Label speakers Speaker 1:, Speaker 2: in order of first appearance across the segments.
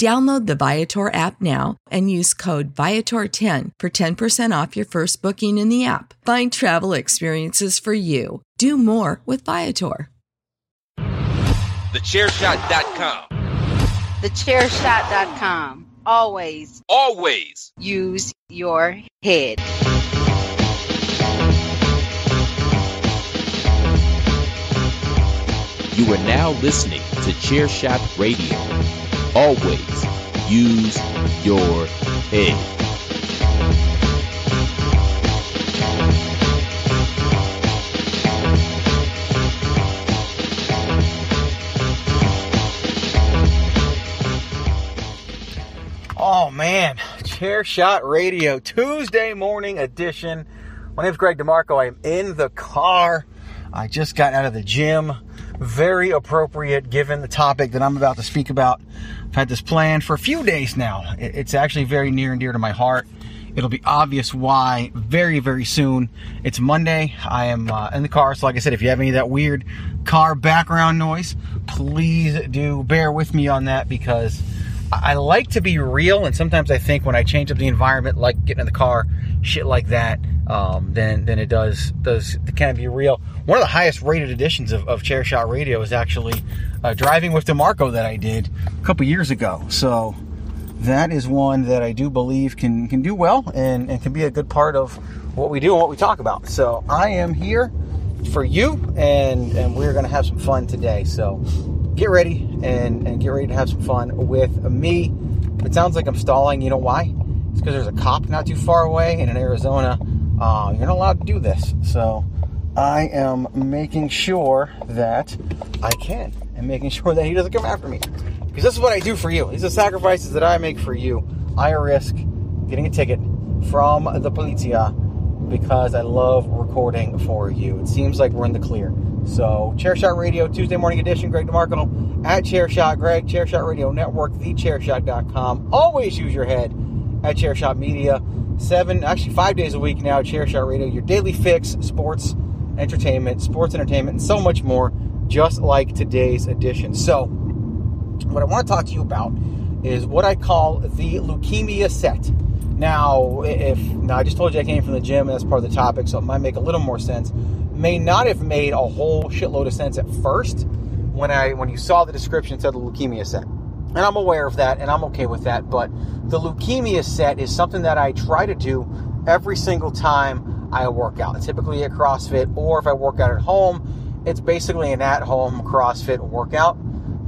Speaker 1: Download the Viator app now and use code Viator10 for 10% off your first booking in the app. Find travel experiences for you. Do more with Viator.
Speaker 2: TheChairShot.com.
Speaker 3: TheChairShot.com. Always,
Speaker 2: Always.
Speaker 3: use your head.
Speaker 4: You are now listening to Chairshot Radio. Always use your head.
Speaker 5: Oh man, Chair Shot Radio Tuesday morning edition. My name is Greg DeMarco. I am in the car. I just got out of the gym. Very appropriate given the topic that I'm about to speak about. I've had this planned for a few days now. It's actually very near and dear to my heart. It'll be obvious why very, very soon. It's Monday. I am uh, in the car. So, like I said, if you have any of that weird car background noise, please do bear with me on that because I like to be real, and sometimes I think when I change up the environment, like getting in the car, shit like that, um, then then it does does kind of be real. One of the highest rated editions of, of Chair Shot Radio is actually uh, driving with DeMarco that I did a couple years ago. So that is one that I do believe can can do well and, and can be a good part of what we do and what we talk about. So I am here for you, and and we're gonna have some fun today. So get ready and, and get ready to have some fun with me. If it sounds like I'm stalling, you know why? It's because there's a cop not too far away, and in Arizona, uh, you're not allowed to do this. So I am making sure that I can, and making sure that he doesn't come after me. Because this is what I do for you. These are sacrifices that I make for you. I risk getting a ticket from the polizia because I love recording for you. It seems like we're in the clear. So, Chairshot Radio, Tuesday morning edition, Greg DeMarco at Chairshot Greg, Chairshot Radio Network, thechairshot.com. Always use your head at Chairshot Media. Seven, actually five days a week now, Chairshot Radio, your daily fix, sports, entertainment, sports entertainment, and so much more, just like today's edition. So, what I want to talk to you about is what I call the leukemia set. Now, if now I just told you I came from the gym, and that's part of the topic, so it might make a little more sense. May not have made a whole shitload of sense at first when I when you saw the description it said the leukemia set. And I'm aware of that, and I'm okay with that. But the leukemia set is something that I try to do every single time I work out. Typically at CrossFit, or if I work out at home, it's basically an at-home CrossFit workout.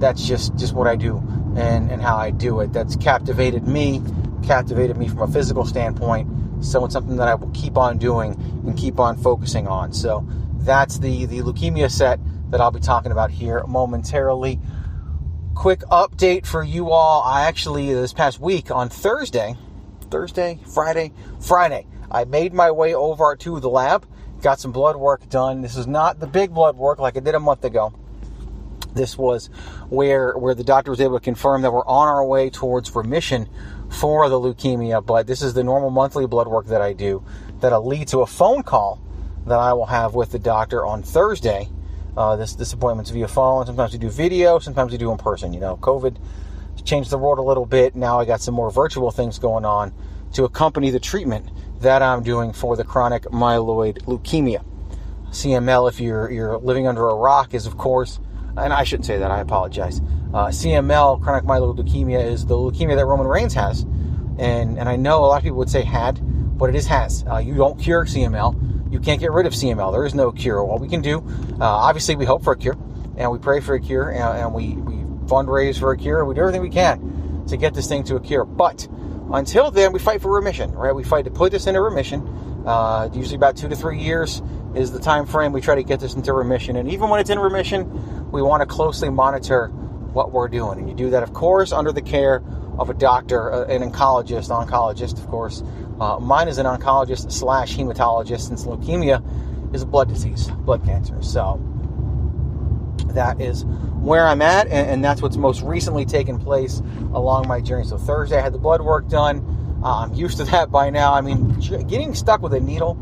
Speaker 5: That's just just what I do and and how I do it. That's captivated me, captivated me from a physical standpoint. So it's something that I will keep on doing and keep on focusing on. So that's the the leukemia set that I'll be talking about here momentarily. Quick update for you all. I actually this past week on Thursday, Thursday, Friday, Friday. I made my way over to the lab, got some blood work done. This is not the big blood work like I did a month ago. This was where where the doctor was able to confirm that we're on our way towards remission for the leukemia. But this is the normal monthly blood work that I do that'll lead to a phone call that I will have with the doctor on Thursday. Uh, this this appointment's via phone. Sometimes we do video. Sometimes we do in person. You know, COVID changed the world a little bit. Now I got some more virtual things going on to accompany the treatment that I'm doing for the chronic myeloid leukemia. CML, if you're you're living under a rock, is of course, and I shouldn't say that. I apologize. Uh, CML, chronic myeloid leukemia, is the leukemia that Roman Reigns has, and and I know a lot of people would say had, but it is has. Uh, you don't cure CML. You can't get rid of CML. There is no cure. What we can do, uh, obviously, we hope for a cure, and we pray for a cure, and, and we we fundraise for a cure. We do everything we can to get this thing to a cure, but until then, we fight for remission, right? We fight to put this into remission. Uh, usually, about two to three years is the time frame we try to get this into remission. And even when it's in remission, we want to closely monitor what we're doing. And you do that, of course, under the care of a doctor, uh, an oncologist, oncologist, of course. Uh, mine is an oncologist slash hematologist since leukemia is a blood disease, blood cancer. So that is where I'm at, and, and, that's what's most recently taken place along my journey. So Thursday, I had the blood work done. Uh, I'm used to that by now. I mean, getting stuck with a needle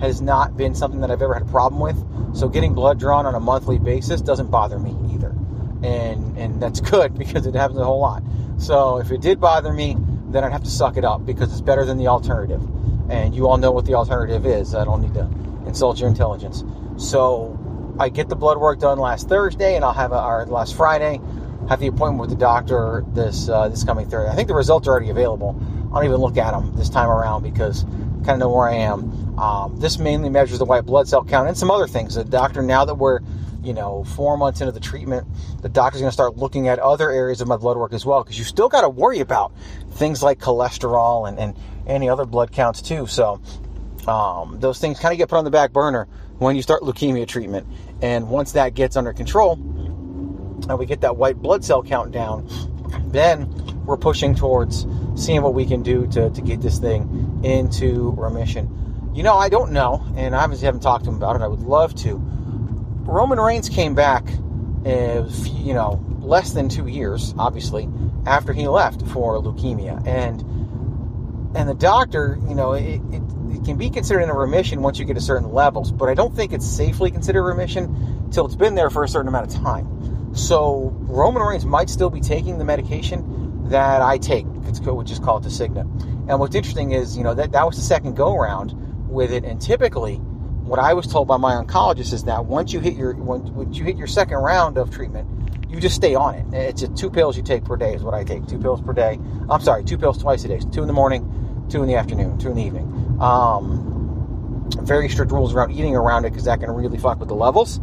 Speaker 5: has not been something that I've ever had a problem with. So getting blood drawn on a monthly basis doesn't bother me either, and and that's good because it happens a whole lot. So if it did bother me, then I'd have to suck it up because it's better than the alternative. And you all know what the alternative is. I don't need to insult your intelligence. So I get the blood work done last Thursday, and I'll have a, or last Friday, have the appointment with the doctor this uh, this coming Thursday. I think the results are already available. I don't even look at them this time around because kind of know where I am. Um, this mainly measures the white blood cell count and some other things. The doctor, now that we're you know four months into the treatment, the doctor's going to start looking at other areas of my blood work as well because you still got to worry about things like cholesterol and, and any other blood counts too. So um, those things kind of get put on the back burner when you start leukemia treatment. And once that gets under control and we get that white blood cell count down, then we're pushing towards seeing what we can do to, to get this thing into remission. You know, I don't know, and I obviously haven't talked to him about it. I would love to. Roman Reigns came back, uh, you know, less than two years, obviously, after he left for leukemia, and and the doctor, you know, it, it it can be considered in a remission once you get to certain levels, but I don't think it's safely considered remission until it's been there for a certain amount of time. So Roman Reigns might still be taking the medication that I take, which is called Tasigna. And what's interesting is, you know, that, that was the second go around with it, and typically what I was told by my oncologist is that once you hit your once you hit your second round of treatment, you just stay on it. It's two pills you take per day is what I take. Two pills per day. I'm sorry, two pills twice a day. Two in the morning, two in the afternoon, two in the evening. Um, very strict rules around eating around it because that can really fuck with the levels,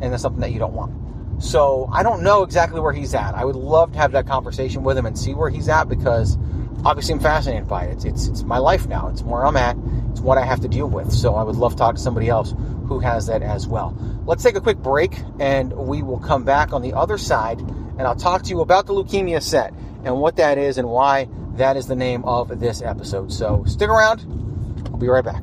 Speaker 5: and that's something that you don't want. So I don't know exactly where he's at. I would love to have that conversation with him and see where he's at because obviously I'm fascinated by it. It's, it's, it's my life now. It's where I'm at. It's what I have to deal with. So I would love to talk to somebody else who has that as well. Let's take a quick break and we will come back on the other side and I'll talk to you about the leukemia set and what that is and why that is the name of this episode. So stick around. I'll be right back.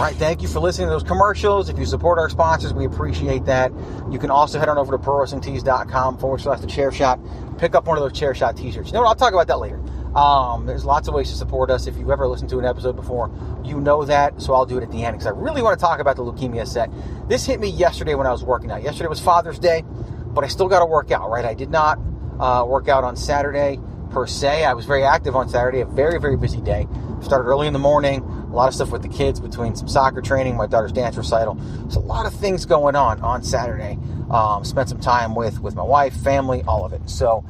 Speaker 5: All right, thank you for listening to those commercials. If you support our sponsors, we appreciate that. You can also head on over to prowrestlingtees.com forward slash the chair shot. Pick up one of those chair shot t shirts. You know what? I'll talk about that later. Um, there's lots of ways to support us. If you've ever listened to an episode before, you know that. So I'll do it at the end because I really want to talk about the leukemia set. This hit me yesterday when I was working out. Yesterday was Father's Day, but I still got to work out, right? I did not uh, work out on Saturday per se. I was very active on Saturday, a very, very busy day. Started early in the morning, a lot of stuff with the kids between some soccer training, my daughter's dance recital. There's a lot of things going on on Saturday. Um, spent some time with, with my wife, family, all of it. So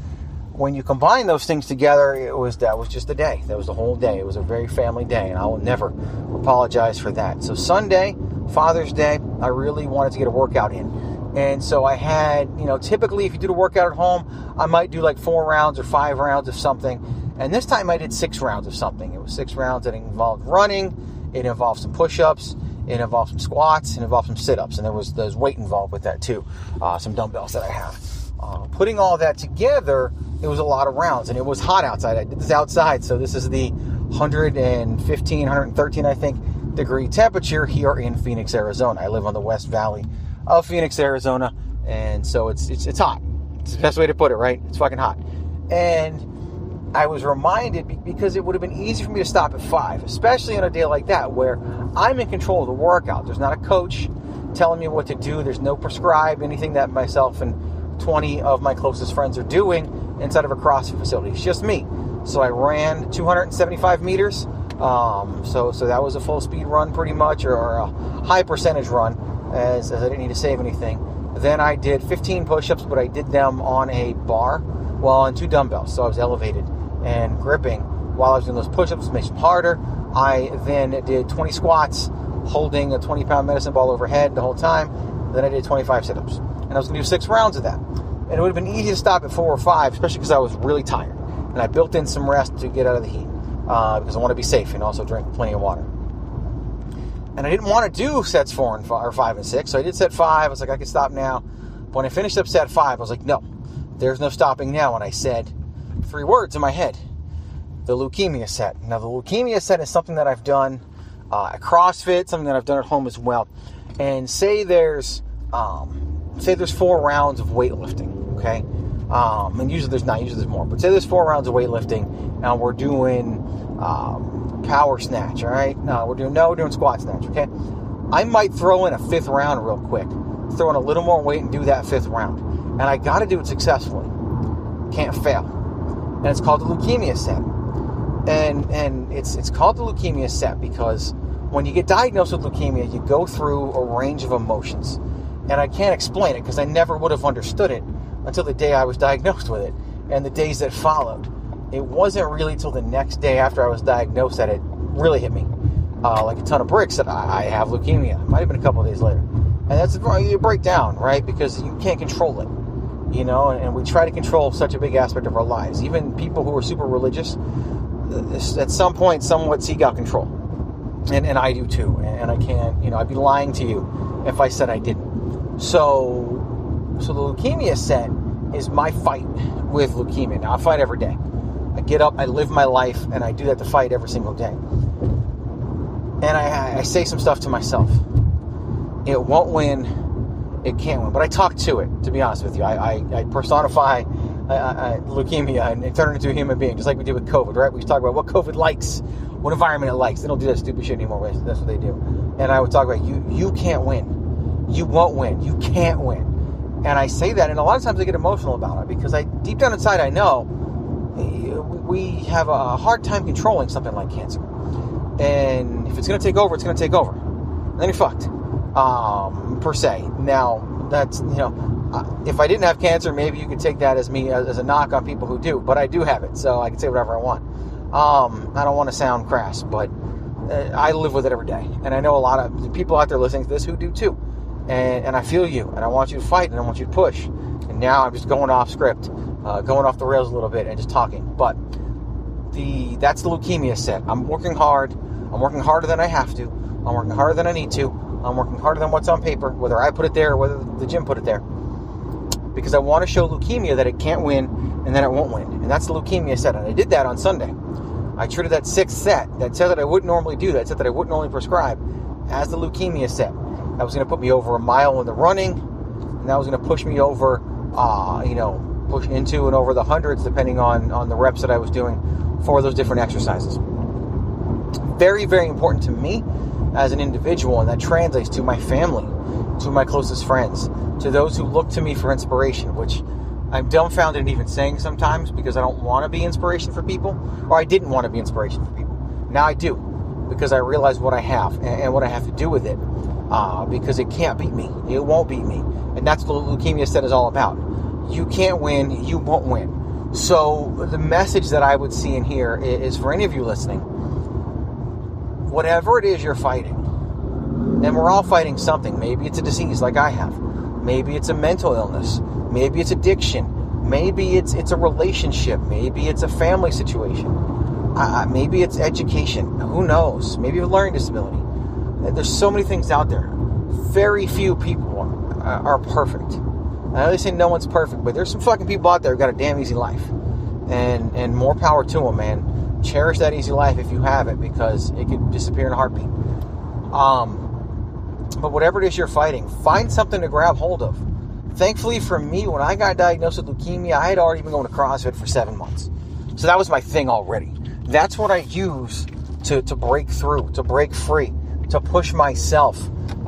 Speaker 5: when you combine those things together, it was that was just a day. That was the whole day. It was a very family day, and I will never apologize for that. So Sunday, Father's Day, I really wanted to get a workout in. And so I had, you know, typically if you do the workout at home, I might do like four rounds or five rounds of something. And this time I did six rounds of something. It was six rounds that involved running, it involved some push ups, it involved some squats, it involved some sit ups. And there was, there was weight involved with that too, uh, some dumbbells that I have. Uh, putting all that together, it was a lot of rounds and it was hot outside. I did this outside, so this is the 115, 113, I think, degree temperature here in Phoenix, Arizona. I live on the West Valley of Phoenix, Arizona, and so it's it's, it's hot. It's the best way to put it, right? It's fucking hot. And I was reminded because it would have been easy for me to stop at five, especially on a day like that where I'm in control of the workout. There's not a coach telling me what to do. There's no prescribed anything that myself and 20 of my closest friends are doing inside of a CrossFit facility. It's just me. So I ran 275 meters. Um, so so that was a full speed run pretty much, or, or a high percentage run, as, as I didn't need to save anything. Then I did 15 push-ups, but I did them on a bar while on two dumbbells, so I was elevated and gripping while I was doing those push-ups, makes them harder. I then did 20 squats, holding a 20-pound medicine ball overhead the whole time. Then I did 25 sit-ups, and I was going to do six rounds of that. And it would have been easy to stop at four or five, especially because I was really tired. And I built in some rest to get out of the heat uh, because I want to be safe and also drink plenty of water. And I didn't want to do sets four and five, or five and six, so I did set five. I was like, I can stop now. But when I finished up set five, I was like, no, there's no stopping now. And I said three words in my head: the leukemia set. Now, the leukemia set is something that I've done uh, at CrossFit, something that I've done at home as well. And say there's um, say there's four rounds of weightlifting, okay? Um, and usually there's not, usually there's more. But say there's four rounds of weightlifting, and we're doing um, power snatch, all right? No, we're doing no, we're doing squat snatch, okay? I might throw in a fifth round real quick, throw in a little more weight and do that fifth round, and I got to do it successfully. Can't fail, and it's called the leukemia set, and and it's it's called the leukemia set because when you get diagnosed with leukemia, you go through a range of emotions, and I can't explain it because I never would have understood it until the day I was diagnosed with it and the days that followed. It wasn't really till the next day after I was diagnosed that it really hit me uh, like a ton of bricks that I, I have leukemia. It might have been a couple of days later. And that's a breakdown, right? Because you can't control it, you know, and, and we try to control such a big aspect of our lives. Even people who are super religious, uh, at some point, somewhat seek out control. And, and I do too. And, I can't, you know, I'd be lying to you if I said I didn't. So, so the leukemia set is my fight with leukemia. Now, I fight every day. I get up, I live my life, and I do that to fight every single day. And I, I say some stuff to myself. It won't win, it can't win. But I talk to it, to be honest with you. I, I, I personify I, I, leukemia and, turn it into a human being, just like we did with COVID, right? We talk about what COVID likes, what environment it likes. They don't do that stupid shit anymore. That's what they do. And I would talk about you. You can't win. You won't win. You can't win. And I say that, and a lot of times I get emotional about it because I deep down inside I know we have a hard time controlling something like cancer. And if it's going to take over, it's going to take over. And Then you're fucked, um, per se. Now, that's, you know, if I didn't have cancer, maybe you could take that as me as, as, a knock on people who do. But I do have it, so I can say whatever I want. Um, I don't want to sound crass, but uh, I live with it every day. And I know a lot of people out there listening to this who do too. And, and I feel you, and I want you to fight, and I want you to push. And now I'm just going off script, uh, going off the rails a little bit, and just talking. But the that's the leukemia set. I'm working hard. I'm working harder than I have to. I'm working harder than I need to. I'm working harder than what's on paper, whether I put it there or whether the gym put it there. Because I want to show leukemia that it can't win and that it won't win. And that's the leukemia set. And I did that on Sunday. I treated that sixth set, that set that I wouldn't normally do, that set that I wouldn't normally prescribe, as the leukemia set. That was going to put me over a mile in the running, and that was going to push me over, uh, you know, push into and over the hundreds, depending on, on the reps that I was doing for those different exercises. Very, very important to me as an individual, and that translates to my family, to my closest friends, to those who look to me for inspiration, which I'm dumbfounded in even saying sometimes because I don't want to be inspiration for people, or I didn't want to be inspiration for people. Now I do because I realize what I have and, what I have to do with it uh, because it can't beat me. It won't beat me. And that's what leukemia set is all about. You can't win, you won't win. So, the message that I would see in here is for any of you listening whatever it is you're fighting, and we're all fighting something. Maybe it's a disease like I have, maybe it's a mental illness, maybe it's addiction, maybe it's, it's a relationship, maybe it's a family situation, uh, maybe it's education. Who knows? Maybe a learning disability. There's so many things out there. Very few people are, are perfect I always say no one's perfect, but there's some fucking people out there who got a damn easy life. And and more power to them, man. Cherish that easy life if you have it because it could disappear in a heartbeat. Um, but whatever it is you're fighting, find something to grab hold of. Thankfully for me, when I got diagnosed with leukemia, I had already been going to CrossFit for seven months. So that was my thing already. That's what I use to, to break through, to break free, to push myself,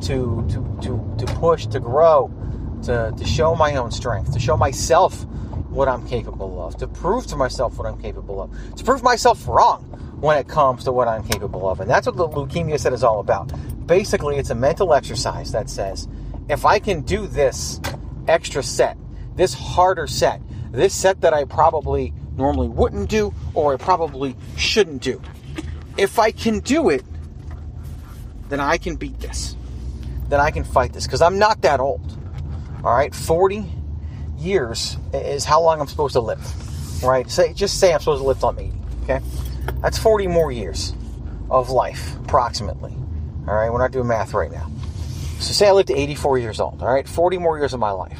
Speaker 5: to, to, to, to push, to grow, to, to show my own strength, to show myself what I'm capable of, to prove to myself what I'm capable of, to prove myself wrong when it comes to what I'm capable of. And that's what the leukemia set is all about. Basically, it's a mental exercise that says if I can do this extra set, this harder set, this set that I probably normally wouldn't do or I probably shouldn't do, if I can do it, then I can beat this. Then I can fight this because I'm not that old. All right, 40 years is how long I'm supposed to live. Right? Say just say I'm supposed to live till I'm 80. Okay, that's 40 more years of life, approximately. All right, we're not doing math right now. So say I live to 84 years old. All right, 40 more years of my life.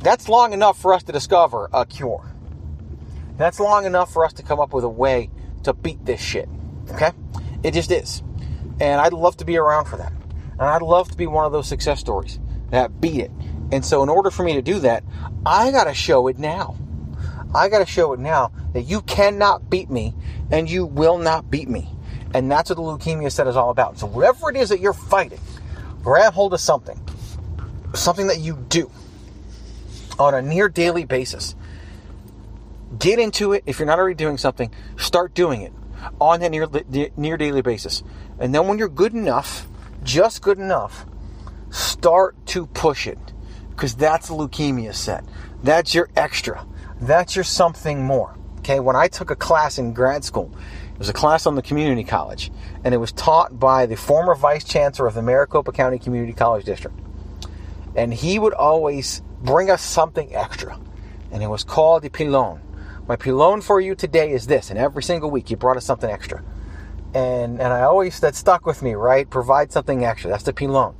Speaker 5: That's long enough for us to discover a cure. That's long enough for us to come up with a way to beat this shit. Okay? It just is. And I'd love to be around for that. And I'd love to be one of those success stories that beat it and so, in order for me to do that, I got to show it now. I got to show it now that you cannot beat me and you will not beat me. And that's what the leukemia set is all about. So, whatever it is that you're fighting, grab hold of something, something that you do on a near daily basis. Get into it. If you're not already doing something, start doing it on a near, near daily basis. And then when you're good enough, just good enough, start to push it because that's a leukemia set. That's your extra. That's your something more. Okay, when I took a class in grad school, it was a class on the community college, and it was taught by the former vice chancellor of the Maricopa County Community College District. And he would always bring us something extra, and it was called the pilon. My pilon for you today is this, and every single week he brought us something extra. And and I always that stuck with me, right? Provide something extra. That's the pilon.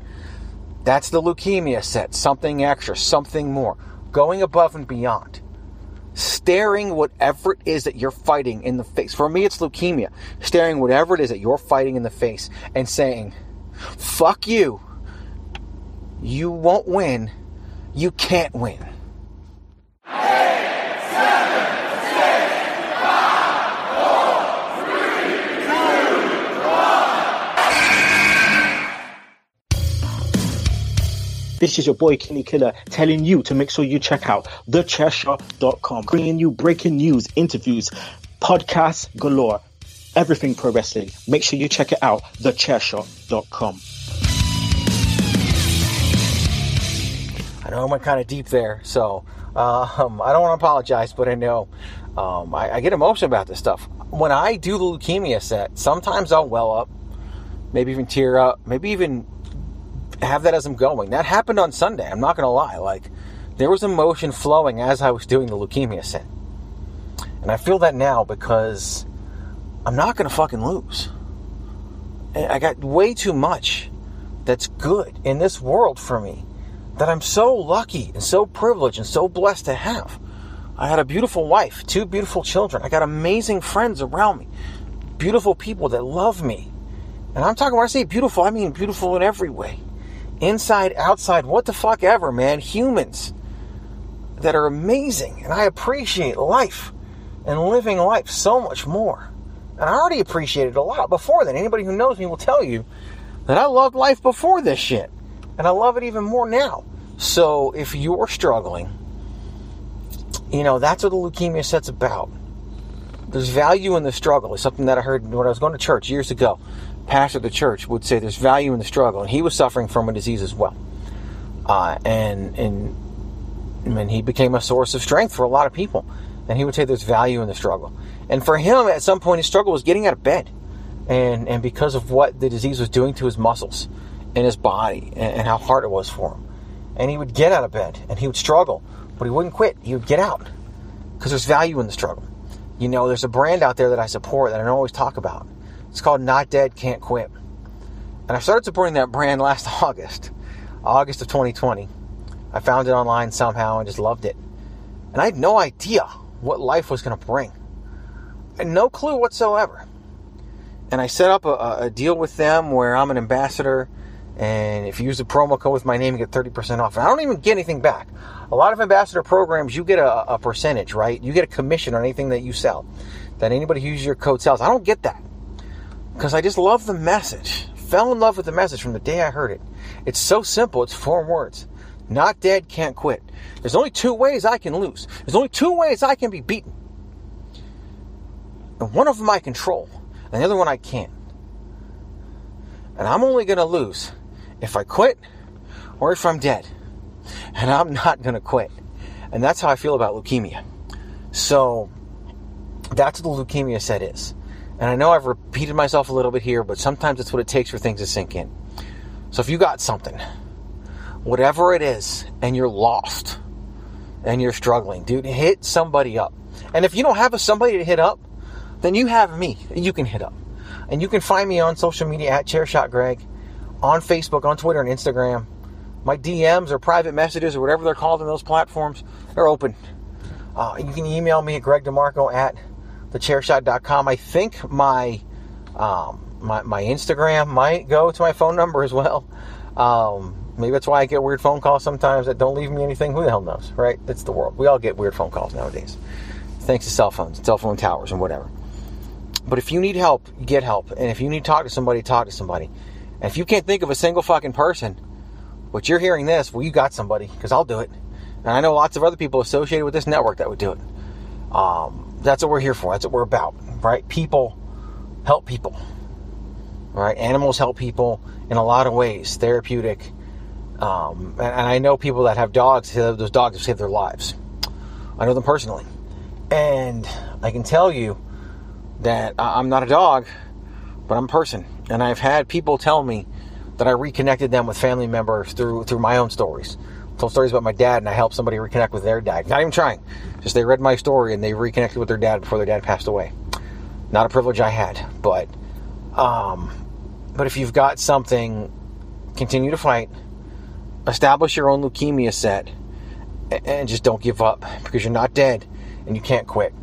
Speaker 5: That's the leukemia set, something extra, something more, going above and beyond. Staring whatever it is that you're fighting in the face. For me, it's leukemia. Staring whatever it is that you're fighting in the face and saying, fuck you. You won't win. You can't win.
Speaker 6: This is your boy Kenny Killer telling you to make sure you check out thechairshot.com, bringing you breaking news, interviews, podcasts galore, everything pro wrestling. Make sure you check it out, thechairshot.com.
Speaker 5: I know I went kind of deep there, so um, I don't want to apologize, but I know um, I, I get emotional about this stuff. When I do the leukemia set, sometimes I'll well up, maybe even tear up, maybe even have that as I'm going. That happened on Sunday. I'm not going to lie. Like, there was emotion flowing as I was doing the leukemia set. And I feel that now because I'm not going to fucking lose. I got way too much that's good in this world for me that I'm so lucky and so privileged and so blessed to have. I had a beautiful wife, two beautiful children. I got amazing friends around me, beautiful people that love me. And I'm talking when I say beautiful, I mean beautiful in every way. Inside, outside, what the fuck ever, man. Humans that are amazing. And I appreciate life and living life so much more. And I already appreciated it a lot before then. Anybody who knows me will tell you that I loved life before this shit. And I love it even more now. So if you're struggling, you know, that's what the leukemia set's about. There's value in the struggle. It's something that I heard when I was going to church years ago. Pastor of the church would say there's value in the struggle. And he was suffering from a disease as well. Uh, and, and, and he became a source of strength for a lot of people. And he would say there's value in the struggle. And for him, at some point, his struggle was getting out of bed. And, and because of what the disease was doing to his muscles and his body and, and how hard it was for him. And he would get out of bed and he would struggle, but he wouldn't quit. He would get out because there's value in the struggle. You know, there's a brand out there that I support that I don't always talk about. It's called Not Dead Can't Quit. And I started supporting that brand last August, August of 2020. I found it online somehow and just loved it. And I had no idea what life was going to bring. And no clue whatsoever. And I set up a, a deal with them where I'm an ambassador and if you use the promo code with my name, you get 30% off. And I don't even get anything back. A lot of ambassador programs, you get a, a percentage, right? You get a commission on anything that you sell. That anybody who uses your code sells. I don't get that. Because I just love the message. Fell in love with the message from the day I heard it. It's so simple. It's four words. Not dead, can't quit. There's only two ways I can lose. There's only two ways I can be beaten. And one of them I control, and the other one I can't. And I'm only going to lose if I quit or if I'm dead. And I'm not going to quit. And that's how I feel about leukemia. So that's what the leukemia set is. And I know I've repeated myself a little bit here, but sometimes it's what it takes for things to sink in. So if you got something, whatever it is, and you're lost and you're struggling, dude, hit somebody up. And if you don't have a somebody to hit up, then you have me. You can hit up. And you can find me on social media at ChairShotGreg on Facebook, on Twitter, and Instagram. My DMs or private messages or whatever they're called in those platforms, they're open. Uh, you can email me at gregdemarco at thechairshot.com. I think my, um, my, my Instagram might go to my phone number as well. Um, maybe that's why I get weird phone calls sometimes that don't leave me anything. Who the hell knows, right? It's the world. We all get weird phone calls nowadays. Thanks to cell phones, cell phone towers, and whatever. But if you need help, get help. And if you need to talk to somebody, talk to somebody. And if you can't think of a single fucking person, but you're hearing this, well, you got somebody, because I'll do it. And I know lots of other people associated with this network that would do it. Um, that's what we're here for. That's what we're about, right? People help people, right? Animals help people in a lot of ways, therapeutic. Um, and, and, I know people that have dogs, those dogs have saved their lives. I know them personally. And I can tell you that I'm not a dog, but I'm a person. And I've had people tell me that I reconnected them with family members through through my own stories. Told stories about my dad, and I helped somebody reconnect with their dad. Not even trying, just they read my story and they reconnected with their dad before their dad passed away. Not a privilege I had, but um, but if you've got something, continue to fight. Establish your own leukemia set, and just don't give up because you're not dead and you can't quit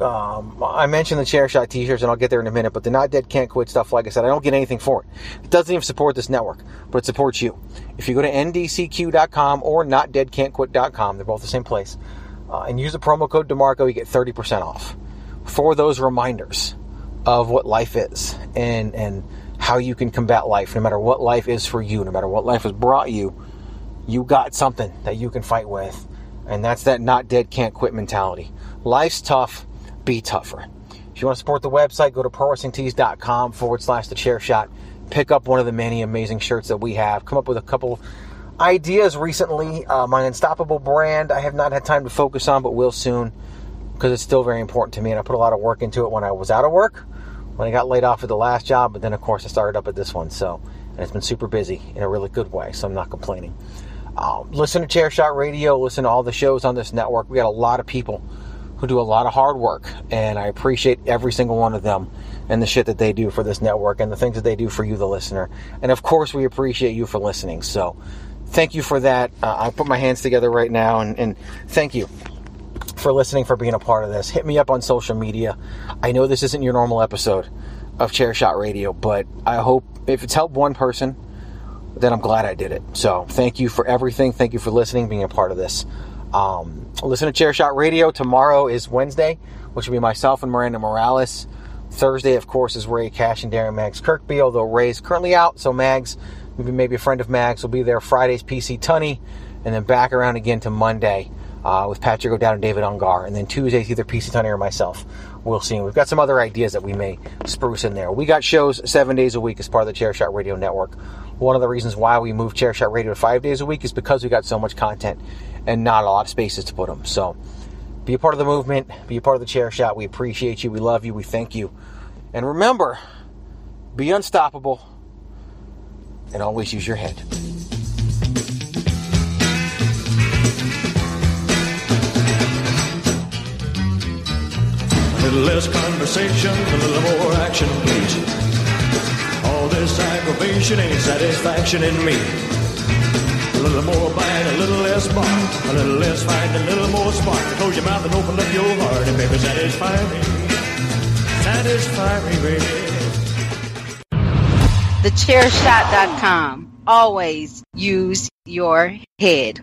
Speaker 5: um, I mentioned the chair shot t-shirts and I'll get there in a minute, but the not dead can't quit stuff, like I said, I don't get anything for it. It doesn't even support this network, but it supports you. If you go to ndcq.com or notdeadcan'tquit.com, they're both the same place, uh, and use the promo code DeMarco, you get 30% off for those reminders of what life is and, and how you can combat life, no matter what life is for you, no matter what life has brought you, you got something that you can fight with. And that's that not dead, can't quit mentality. Life's tough, be tougher. If you want to support the website, go to prowrestlingtees.com forward slash the chair shot. Pick up one of the many amazing shirts that we have. Come up with a couple ideas recently. Uh, my Unstoppable brand, I have not had time to focus on, but will soon because it's still very important to me. And I put a lot of work into it when I was out of work, when I got laid off at the last job, but then, of course, I started up at this one. So, and it's been super busy in a really good way, so I'm not complaining. Um, listen to Chair Shot Radio, listen to all the shows on this network. We got a lot of people who do a lot of hard work, and I appreciate every single one of them and the shit that they do for this network and the things that they do for you, the listener. And of course, we appreciate you for listening. So, thank you for that. Uh, I put my hands together right now, and, and thank you for listening, for being a part of this. Hit me up on social media. I know this isn't your normal episode of Chair Shot Radio, but I hope if it's helped one person, then I'm glad I did it. So thank you for everything. Thank you for listening, being a part of this. Um, listen to Chair Shot Radio. Tomorrow is Wednesday, which will be myself and Miranda Morales. Thursday, of course, is Ray Cash and Darren Mags Kirkby, although Ray's currently out, so Mags, maybe maybe a friend of Mags, will be there Friday's PC Tunney, and then back around again to Monday uh, with Patrick O'Dowd and David Ungar, and then Tuesdays either PC Tunney or myself. We'll see. We've got some other ideas that we may spruce in there. We got shows seven days a week as part of the Chair Shot Radio Network. One of the reasons why we moved Chair Shot Radio to five days a week is because we got so much content and not a lot of spaces to put them. So be a part of the movement, be a part of the Chair Shot. We appreciate you, we love you, we thank you. And remember, be unstoppable and always use your head.
Speaker 7: Little less conversation, a little more action, please. All this aggravation ain't satisfaction in me. A little more bite, a little less bark, a little less fight, a little more spark. Close your mouth and open up your heart, and baby, satisfy me. Satisfy me, baby.
Speaker 3: TheChairShot.com. Always use your head.